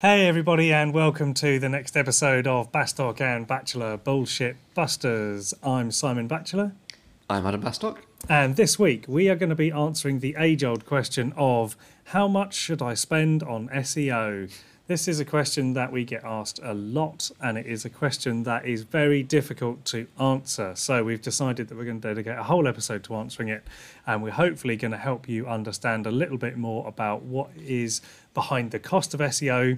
Hey, everybody, and welcome to the next episode of Bastock and Bachelor Bullshit Busters. I'm Simon Bachelor. I'm Adam Bastock. and this week we are going to be answering the age old question of how much should I spend on SEO? This is a question that we get asked a lot, and it is a question that is very difficult to answer. So, we've decided that we're going to dedicate a whole episode to answering it, and we're hopefully going to help you understand a little bit more about what is behind the cost of SEO,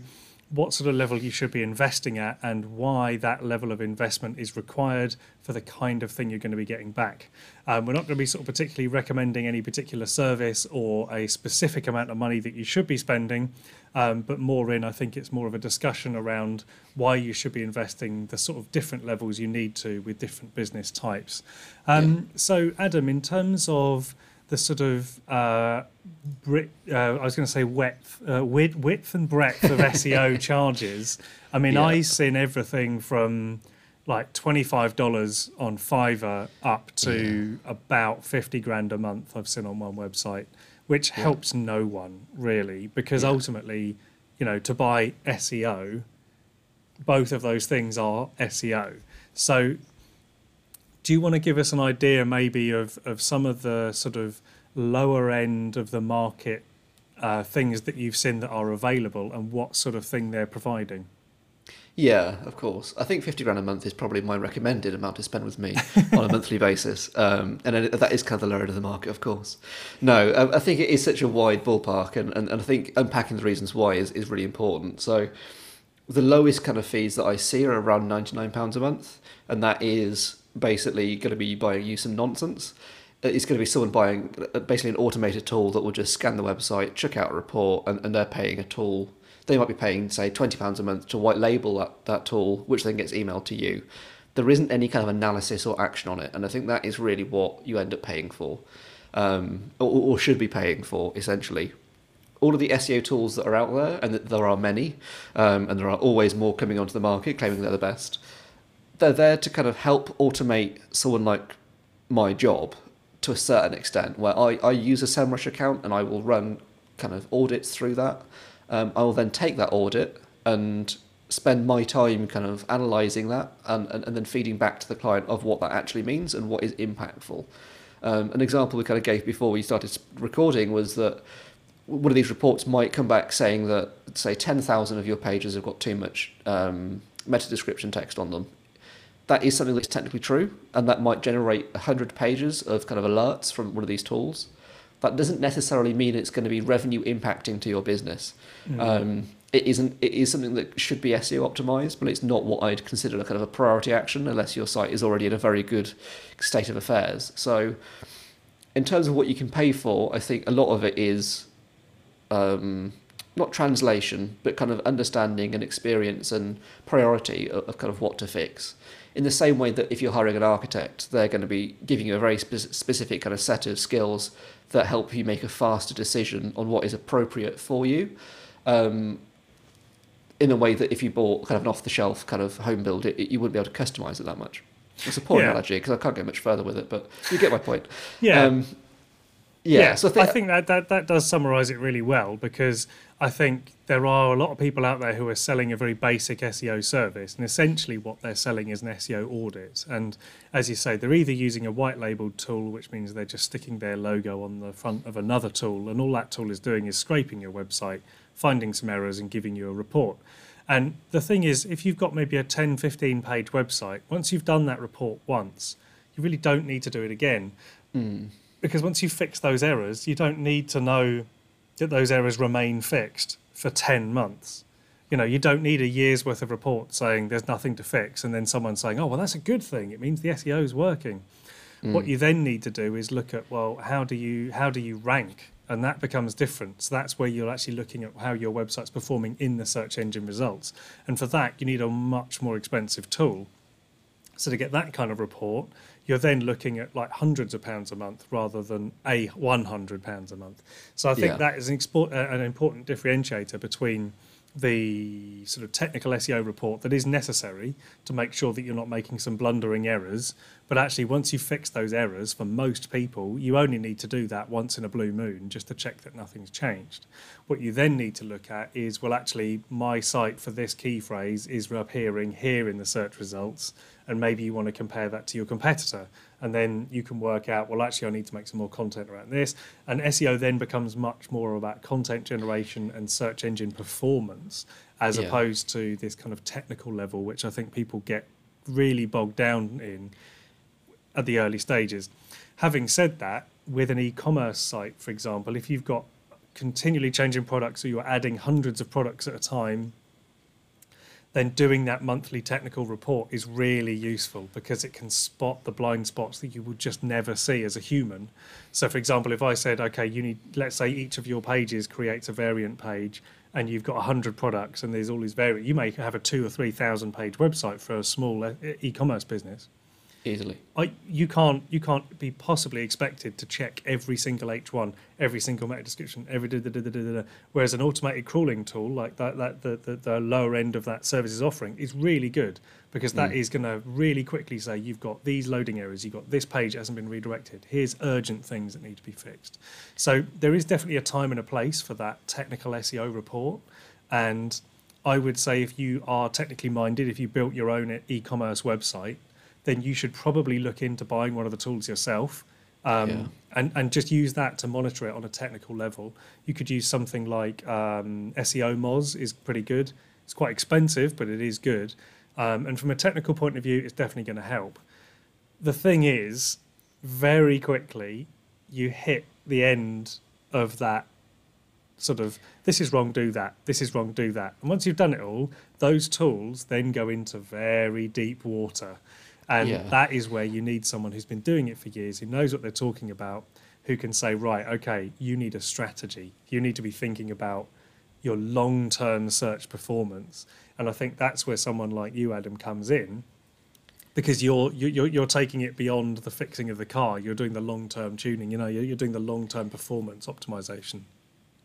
what sort of level you should be investing at, and why that level of investment is required for the kind of thing you're going to be getting back. Um, we're not going to be sort of particularly recommending any particular service or a specific amount of money that you should be spending, um, but more in, I think it's more of a discussion around why you should be investing the sort of different levels you need to with different business types. Um, So, Adam, in terms of the sort of uh, Brit, uh, I was going to say width, uh, width, width and breadth of SEO charges. I mean, Yeah. I've seen everything from like twenty five dollars on Fiverr up to about fifty grand a month. I've seen on one website, which helps no one really, because ultimately, you know, to buy SEO, both of those things are SEO. So do you want to give us an idea maybe of, of some of the sort of lower end of the market uh, things that you've seen that are available and what sort of thing they're providing? Yeah, of course. I think 50 grand a month is probably my recommended amount to spend with me on a monthly basis. Um, and that is kind of the lower end of the market, of course. No, I think it is such a wide ballpark, and, and, and I think unpacking the reasons why is, is really important. So, the lowest kind of fees that I see are around £99 a month, and that is basically going to be buying you some nonsense. It's going to be someone buying uh, basically an automated tool that will just scan the website, check out a report, and, and they're paying a tool. They might be paying, say, £20 a month to white label that, that tool, which then gets emailed to you. There isn't any kind of analysis or action on it, and I think that is really what you end up paying for, um, or, or should be paying for, essentially all of the SEO tools that are out there, and there are many, um, and there are always more coming onto the market claiming they're the best. They're there to kind of help automate someone like my job to a certain extent, where I, I use a SEMrush account and I will run kind of audits through that. Um, I will then take that audit and spend my time kind of analysing that and, and, and then feeding back to the client of what that actually means and what is impactful. Um, an example we kind of gave before we started recording was that one of these reports might come back saying that, say, 10,000 of your pages have got too much um, meta description text on them. That is something that's technically true, and that might generate 100 pages of kind of alerts from one of these tools. That doesn't necessarily mean it's going to be revenue impacting to your business. Um, it isn't. It is something that should be SEO optimized, but it's not what I'd consider a kind of a priority action unless your site is already in a very good state of affairs. So, in terms of what you can pay for, I think a lot of it is um, not translation, but kind of understanding and experience and priority of, of kind of what to fix. In the same way that if you're hiring an architect, they're going to be giving you a very spe- specific kind of set of skills that help you make a faster decision on what is appropriate for you. Um, in a way that if you bought kind of an off-the-shelf kind of home build, it, you wouldn't be able to customize it that much. It's a poor Yeah. analogy because I can't go much further with it, but you get my point. Yeah. Um, yeah. So I think that, that that does summarize it really well because I think there are a lot of people out there who are selling a very basic SEO service, and essentially what they're selling is an SEO audit. And as you say, they're either using a white labeled tool, which means they're just sticking their logo on the front of another tool, and all that tool is doing is scraping your website, finding some errors, and giving you a report. And the thing is, if you've got maybe a 10, 15 page website, once you've done that report once, you really don't need to do it again hmm. Because once you fix those errors, you don't need to know that those errors remain fixed for 10 months. You know, you don't need a year's worth of reports saying there's nothing to fix and then someone saying, oh, well, that's a good thing. It means the SEO is working. Mm. What you then need to do is look at, well, how do you how do you rank? And that becomes different. So that's where you're actually looking at how your website's performing in the search engine results. And for that, you need a much more expensive tool. So to get that kind of report, you're then looking at like hundreds of pounds a month rather than a 100 pounds a month. So I think Yeah. that is an, expo- an important differentiator between the sort of technical SEO report that is necessary to make sure that you're not making some blundering errors. But actually, once you fix those errors, for most people, you only need to do that once in a blue moon just to check that nothing's changed. What you then need to look at is well, actually, my site for this key phrase is appearing here in the search results, and maybe you want to compare that to your competitor. And then you can work out well actually i need to make some more content around this. And seo then becomes much more about content generation and search engine performance as yeah. opposed to this kind of technical level which i think people get really bogged down in at the early stages. Having said that with an e-commerce site for example if you've got continually changing products or you're adding hundreds of products at a time then doing that monthly technical report is really useful because it can spot the blind spots that you would just never see as a human. So, for example, if I said, okay, you need, let's say each of your pages creates a variant page and you've got 100 products and there's all these variant, you may have a two or 3,000 page website for a small e commerce business easily. I, you can't you can't be possibly expected to check every single H1, every single meta description, every da, da, da, da, da, da. whereas an automated crawling tool like that, that the, the, the lower end of that service is offering is really good because that mm. is going to really quickly say you've got these loading errors, you've got this page hasn't been redirected. Here's urgent things that need to be fixed. So there is definitely a time and a place for that technical SEO report, and I would say if you are technically minded, if you built your own e-commerce website then you should probably look into buying one of the tools yourself um, yeah. and, and just use that to monitor it on a technical level. You could use something like um, SEO Moz is pretty good. It's quite expensive, but it is good. Um, and from a technical point of view, it's definitely going to help. The thing is, very quickly, you hit the end of that sort of this is wrong, do that, this is wrong, do that. And once you've done it all, those tools then go into very deep water. And yeah. that is where you need someone who's been doing it for years, who knows what they're talking about, who can say, right, okay, you need a strategy. You need to be thinking about your long term search performance. And I think that's where someone like you, Adam, comes in because you're you're you're taking it beyond the fixing of the car. You're doing the long term tuning. You know, you're, you're doing the long term performance optimization.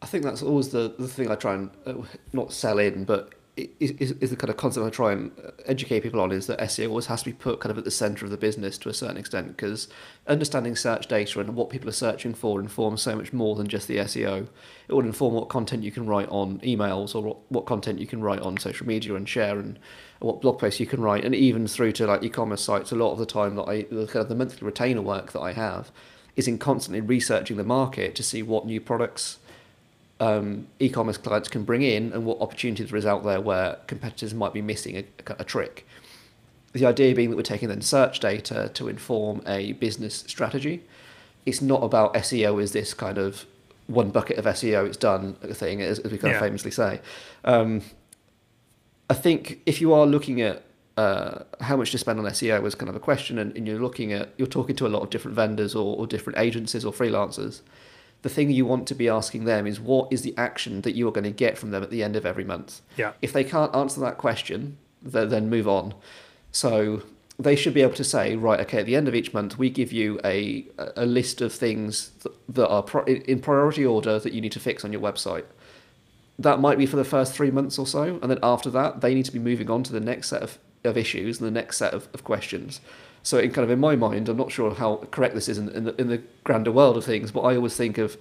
I think that's always the the thing I try and uh, not sell in, but is, is the kind of concept I try and uh, educate people on is that SEO always has to be put kind of at the center of the business to a certain extent because understanding search data and what people are searching for informs so much more than just the SEO. It will inform what content you can write on emails or what, what content you can write on social media and share and what blog posts you can write and even through to like e-commerce sites a lot of the time that I the kind of the monthly retainer work that I have is in constantly researching the market to see what new products um, e-commerce clients can bring in and what opportunities there is out there where competitors might be missing a, a, trick. The idea being that we're taking then search data to inform a business strategy. It's not about SEO as this kind of one bucket of SEO, it's done thing, as, as we kind yeah. of famously say. Um, I think if you are looking at uh, how much to spend on SEO was kind of a question, and, and, you're looking at you're talking to a lot of different vendors or, or different agencies or freelancers the thing you want to be asking them is what is the action that you are going to get from them at the end of every month. Yeah. If they can't answer that question, then move on. So they should be able to say, right, okay, at the end of each month, we give you a a list of things that are pro- in priority order that you need to fix on your website. That might be for the first three months or so, and then after that, they need to be moving on to the next set of, of issues and the next set of, of questions. So, in kind of in my mind, I'm not sure how correct this is in, in the in the grander world of things, but I always think of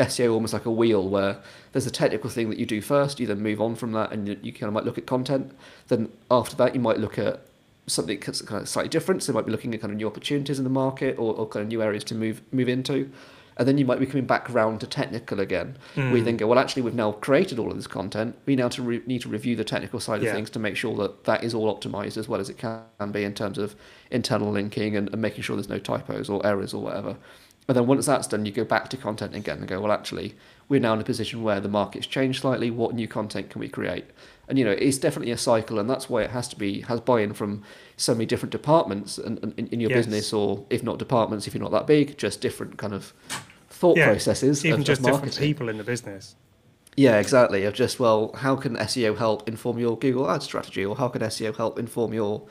SEO almost like a wheel where there's a technical thing that you do first, you then move on from that, and you, you kind of might look at content. Then after that, you might look at something kind of slightly different. So, you might be looking at kind of new opportunities in the market or, or kind of new areas to move move into and then you might be coming back around to technical again. Mm. We then go, well, actually, we've now created all of this content. We now to re- need to review the technical side yeah. of things to make sure that that is all optimized as well as it can be in terms of internal linking and, and making sure there's no typos or errors or whatever. And then once that's done, you go back to content again and go, well, actually, we're now in a position where the market's changed slightly. What new content can we create? And you know, it's definitely a cycle, and that's why it has to be has buy-in from so many different departments and, and in, in your yes. business, or if not departments, if you're not that big, just different kind of thought yeah, processes. Even of, just of different people in the business. Yeah, exactly. Of just well, how can SEO help inform your Google Ads strategy, or how can SEO help inform your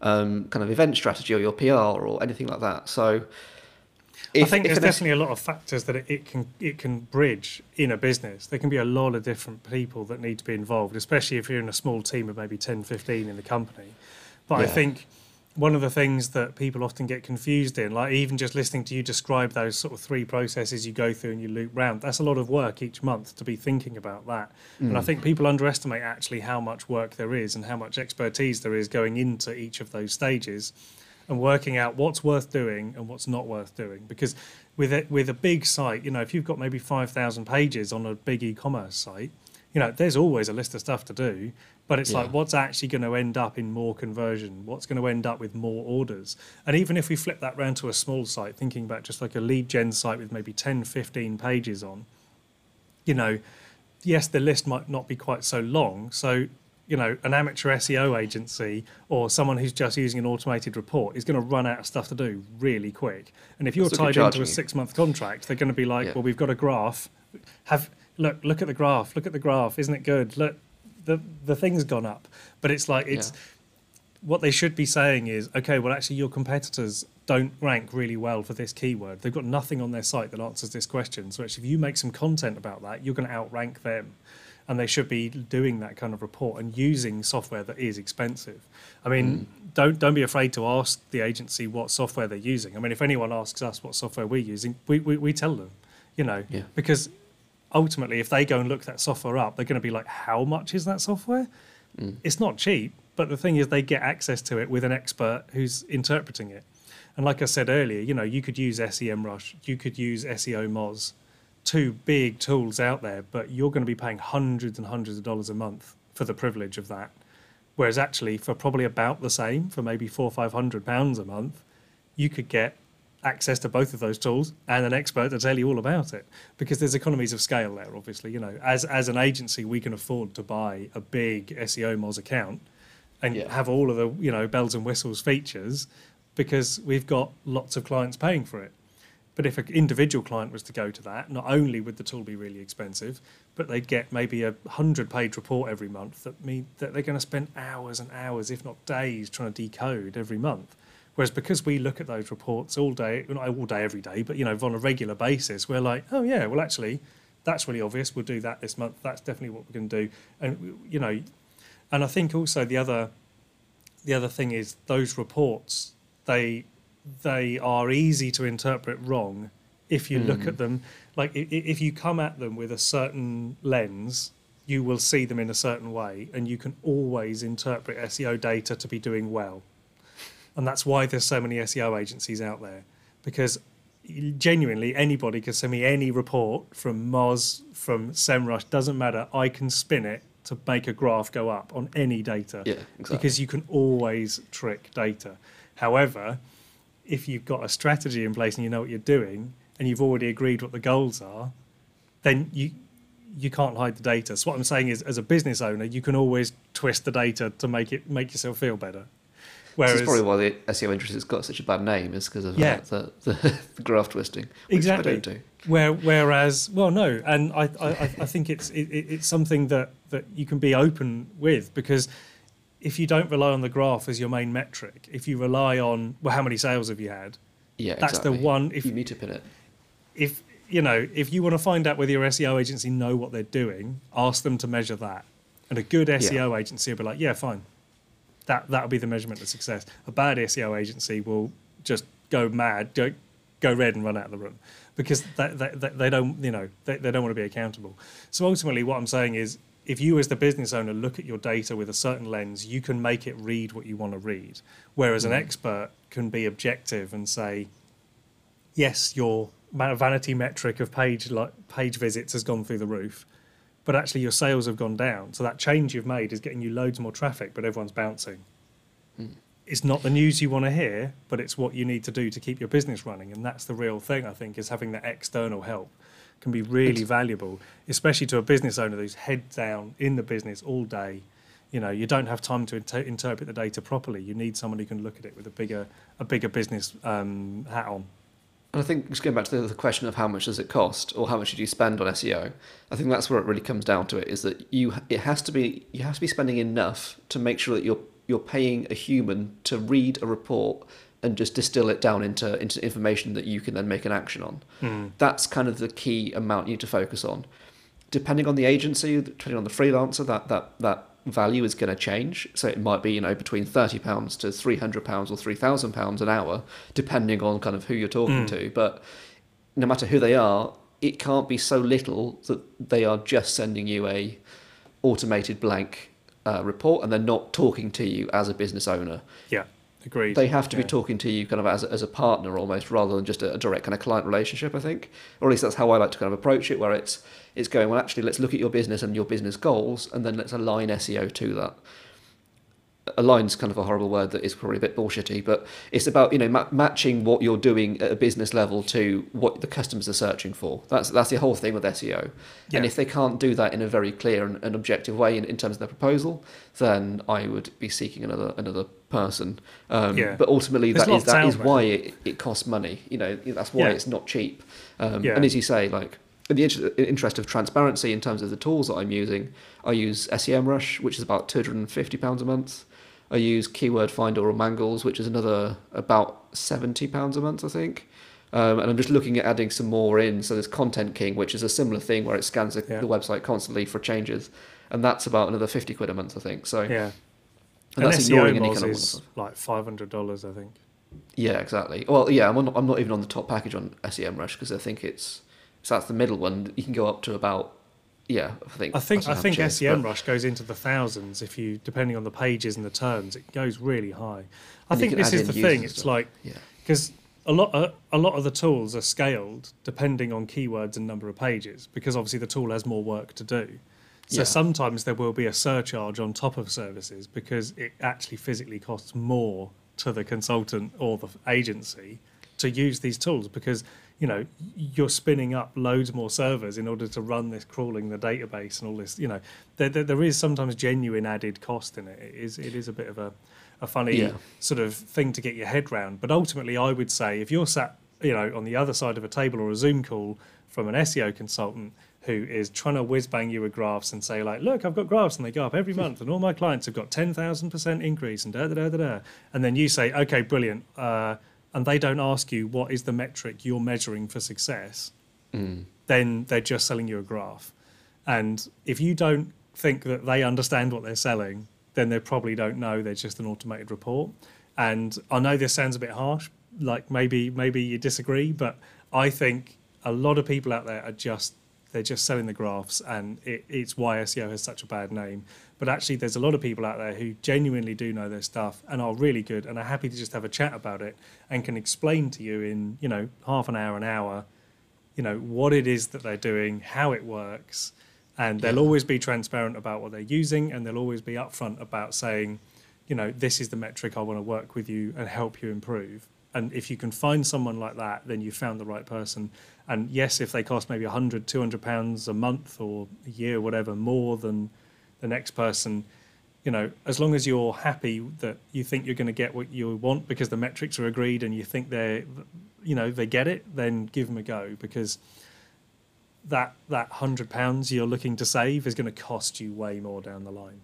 um, kind of event strategy or your PR or anything like that? So, I think there's definitely a lot of factors that it, it, can it can bridge in a business. There can be a lot of different people that need to be involved, especially if you're in a small team of maybe 10, 15 in the company. But yeah. I think one of the things that people often get confused in, like even just listening to you describe those sort of three processes you go through and you loop round, that's a lot of work each month to be thinking about that. Mm. And I mm. think people underestimate actually how much work there is and how much expertise there is going into each of those stages and working out what's worth doing and what's not worth doing. Because with it, with a big site, you know, if you've got maybe 5,000 pages on a big e-commerce site, you know, there's always a list of stuff to do, but it's yeah. like what's actually going to end up in more conversion? What's going to end up with more orders? And even if we flip that round to a small site thinking about just like a lead gen site with maybe 10 15 pages on you know yes the list might not be quite so long. So you know an amateur seo agency or someone who's just using an automated report is going to run out of stuff to do really quick. And if you're tied into a six month contract they're going to be like yeah. well we've got a graph. Have look look at the graph look at the graph isn't it good look the the thing's gone up. But it's like it's yeah. what they should be saying is okay. Well, actually, your competitors don't rank really well for this keyword. They've got nothing on their site that answers this question. So actually, if you make some content about that, you're going to outrank them. And they should be doing that kind of report and using software that is expensive. I mean, mm. don't don't be afraid to ask the agency what software they're using. I mean, if anyone asks us what software we're using, we, we, we tell them, you know, yeah. because ultimately, if they go and look that software up, they're going to be like, how much is that software? Mm. It's not cheap, but the thing is, they get access to it with an expert who's interpreting it. And like I said earlier, you know, you could use SEMrush, you could use SEO Moz, two big tools out there, but you're going to be paying hundreds and hundreds of dollars a month for the privilege of that. Whereas actually, for probably about the same, for maybe four or five hundred pounds a month, you could get access to both of those tools and an expert to tell you all about it. Because there's economies of scale there obviously you know. As as an agency we can afford to buy a big SEO Moz account and yeah. have all of the you know bells and whistles features because we've got lots of clients paying for it. But if an individual client was to go to that not only would the tool be really expensive but they'd get maybe a 100 page report every month that mean that they're going to spend hours and hours if not days trying to decode every month Whereas because we look at those reports all day, not all day, every day, but you know, on a regular basis, we're like, oh yeah, well actually, that's really obvious. We'll do that this month. That's definitely what we're going to do. And you know, and I think also the other, the other thing is those reports they they are easy to interpret wrong if you mm. look at hmm. them like if you come at them with a certain lens you will see them in a certain way and you can always interpret SEO data to be doing well and that's why there's so many SEO agencies out there because genuinely anybody can send me any report from Moz, from SEMrush, doesn't matter. I can spin it to make a graph go up on any data yeah, exactly. because you can always trick data. However, if you've got a strategy in place and you know what you're doing and you've already agreed what the goals are, then you you can't hide the data. So what I'm saying is, as a business owner, you can always twist the data to make it make yourself feel better. Whereas, this is probably why the SEO interest has got such a bad name, is because of yeah. the, the, the, graph twisting. exactly. Do. Where, whereas, well, no, and I, I, I think it's it, it's something that, that you can be open with because if you don't rely on the graph as your main metric, if you rely on well, how many sales have you had? Yeah, that's exactly. the one. If you need to pin it, if you know, if you want to find out whether your SEO agency know what they're doing, ask them to measure that. And a good SEO yeah. agency will be like, yeah, fine, that that'll be the measurement of success. A bad SEO agency will just go mad, go, go red, and run out of the room because they, they, they don't you know they, they don't want to be accountable. So ultimately, what I'm saying is, if you as the business owner look at your data with a certain lens, you can make it read what you want to read. Whereas an mm. expert can be objective and say, yes, your vanity metric of page like page visits has gone through the roof but actually your sales have gone down. So that change you've made is getting you loads more traffic, but everyone's bouncing. Mm. It's not the news you want to hear, but it's what you need to do to keep your business running, and that's the real thing. I think is having that external help can be really valuable, especially to a business owner who's head down in the business all day. You know, you don't have time to inter- interpret the data properly. You need someone who can look at it with a bigger, a bigger business um, hat on. And I think just going back to the, question of how much does it cost or how much do you spend on SEO, I think that's where it really comes down to it is that you it has to be you have to be spending enough to make sure that you're you're paying a human to read a report and just distill it down into into information that you can then make an action on. Mm. That's kind of the key amount you need to focus on. Depending on the agency, depending on the freelancer, that that that value is going to change. So it might be you know between thirty pounds to three hundred pounds or three thousand pounds an hour, depending on kind of who you're talking Mm. to. But no matter who they are, it can't be so little that they are just sending you a automated blank uh, report and they're not talking to you as a business owner. Yeah, agreed. They have to be talking to you kind of as, as a partner almost, rather than just a, a direct kind of client relationship. I think, or at least that's how I like to kind of approach it, where it's it's going well. Actually, let's look at your business and your business goals, and then let's align SEO to that. Align's kind of a horrible word that is probably a bit bullshitty, but it's about you know ma- matching what you're doing at a business level to what the customers are searching for. That's that's the whole thing with SEO. Yeah. And if they can't do that in a very clear and, and objective way in, in terms of their proposal, then I would be seeking another another person. Um, Yeah. But ultimately, There's that is that is why it, it costs money. You know, that's why Yeah. it's not cheap. Um, Yeah. And as you say, like in the interest of transparency in terms of the tools that I'm using, I use SEMrush, which is about two hundred and fifty pounds a month. I use Keyword Finder or Mangools, which is another about seventy pounds a month, I think. Um, and I'm just looking at adding some more in. So there's ContentKing, which is a similar thing where it scans the, Yeah. the website constantly for changes, and that's about another fifty quid a month, I think. So yeah. and that's SEO ignoring any kind of is like five hundred dollars, I think. yeah, exactly. Well, yeah, I'm on, I'm not even on the top package on SEMrush because I think it's so that's the middle one. You can go up to about yeah, I think. I think I think SEM Rush goes into the thousands if you depending on the pages and the terms, it goes really high. I think this is the thing. It's like Yeah, because a lot of, a lot of the tools are scaled depending on keywords and number of pages because obviously the tool has more work to do. So Yeah. sometimes there will be a surcharge on top of services because it actually physically costs more to the consultant or the agency to use these tools because you know you're spinning up loads more servers in order to run this crawling the database and all this you know. There, there, there is sometimes genuine added cost in it. It is it is a bit of a, a funny Yeah. sort of thing to get your head round. But ultimately i would say if you're sat you know on the other side of a table or a zoom call from an seo consultant who is trying to whiz bang you with graphs and say like look i've got graphs and they go up every month and all my clients have got 10,000% increase and da da da da da and then you say okay brilliant uh, and they don't ask you what is the metric you're measuring for success Mm. then they're just selling you a graph. And if you don't think that they understand what they're selling, then they probably don't know. They're just an automated report. And I know this sounds a bit harsh, like maybe maybe you disagree, but I think a lot of people out there are just they're just selling the graphs, and it, it's why SEO has such a bad name. But actually, there's a lot of people out there who genuinely do know their stuff and are really good and are happy to just have a chat about it and can explain to you in you know half an hour, an hour, you know what it is that they're doing, how it works, and they'll Yeah. always be transparent about what they're using, and they'll always be upfront about saying, you know, this is the metric I want to work with you and help you improve. And if you can find someone like that, then you found the right person. And yes, if they cost maybe 100, 200 pounds a month or a year, whatever, more than the next person, you know, as long as you're happy that you think you're going to get what you want because the metrics are agreed and you think they're, you know, they get it, then give them a go because that that hundred pounds you're looking to save is going to cost you way more down the line.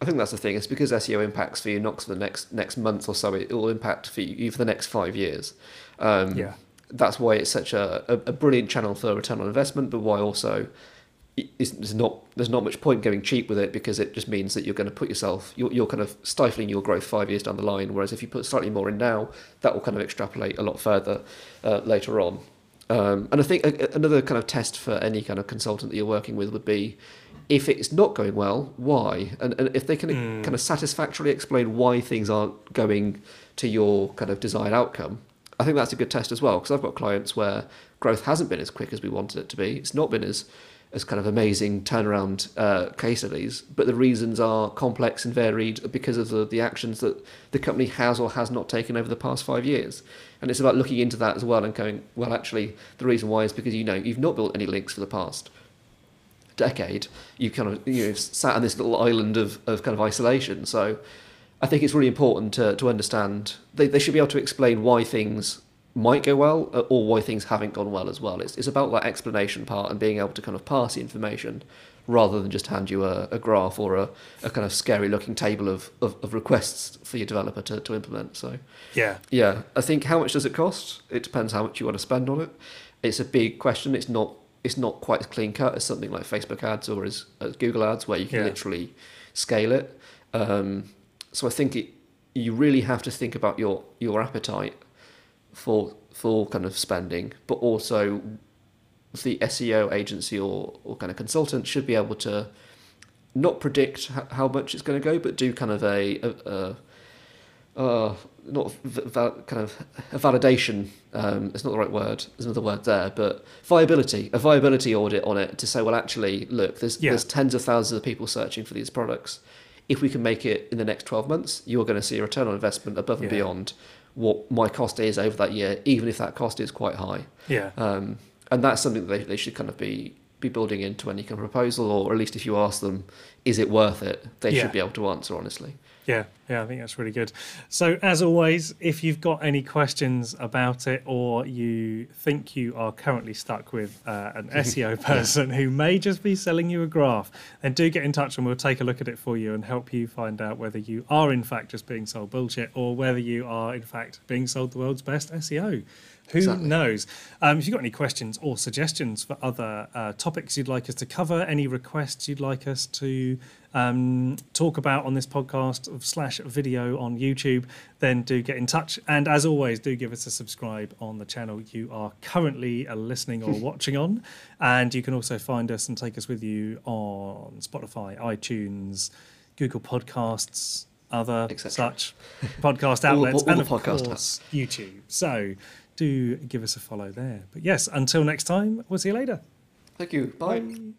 I think that's the thing. It's because SEO impacts for you not for the next next month or so. It will impact for you for the next five years. Um, Yeah. That's why it's such a, a, a brilliant channel for return on investment, but why also there's not there's not much point going cheap with it because it just means that you're going to put yourself you're, you're kind of stifling your growth five years down the line. Whereas if you put slightly more in now, that will kind of extrapolate a lot further uh, later on. Um, and I think a- another kind of test for any kind of consultant that you're working with would be if it's not going well, why? And, and if they can Mm. kind of satisfactorily explain why things aren't going to your kind of desired outcome, I think that's a good test as well. Because I've got clients where growth hasn't been as quick as we wanted it to be. It's not been as as kind of amazing turnaround uh, case studies, but the reasons are complex and varied because of the, the actions that the company has or has not taken over the past five years. And it's about looking into that as well and going, well, actually, the reason why is because you know you've not built any links for the past decade. You kind of you know sat on this little island of, of kind of isolation. So I think it's really important to, to understand they, they should be able to explain why things might go well uh, or why things haven't gone well as well. It's, it's about that explanation part and being able to kind of pass the information rather than just hand you a, a graph or a, a kind of scary looking table of, of, of requests for your developer to, to implement. So Yeah. yeah, I think how much does it cost? It depends how much you want to spend on it. It's a big question. It's not it's not quite as clean cut as something like Facebook ads or as, as Google ads where you can Yeah. literally scale it. Um, so I think it, you really have to think about your your appetite for for kind of spending, but also the SEO agency or, or kind of consultant should be able to not predict how much it's going to go, but do kind of a, a, a uh, not val- kind of a validation. Um, it's not the right word. There's another word there, but viability, a viability audit on it to say, well, actually, look, there's Yeah. there's tens of thousands of people searching for these products. If we can make it in the next 12 months, you're going to see a return on investment above and Yeah. beyond what my cost is over that year, even if that cost is quite high. Yeah. Um, and that's something that they, they should kind of be be building into any kind of proposal, or at least if you ask them, is it worth it? They Yeah. should be able to answer honestly. Yeah, yeah, I think that's really good. So, as always, if you've got any questions about it or you think you are currently stuck with uh, an SEO person who may just be selling you a graph, then do get in touch and we'll take a look at it for you and help you find out whether you are, in fact, just being sold bullshit or whether you are, in fact, being sold the world's best SEO. Who Exactly. knows? Um, if you've got any questions or suggestions for other uh, topics you'd like us to cover, any requests you'd like us to um, talk about on this podcast of slash video on YouTube, then do get in touch. And as always, do give us a subscribe on the channel you are currently uh, listening or watching on. And you can also find us and take us with you on Spotify, iTunes, Google Podcasts, other such podcast outlets, all and the of podcast course YouTube. So do give us a follow there. But yes, until next time, we'll see you later. Thank you. Bye. Bye.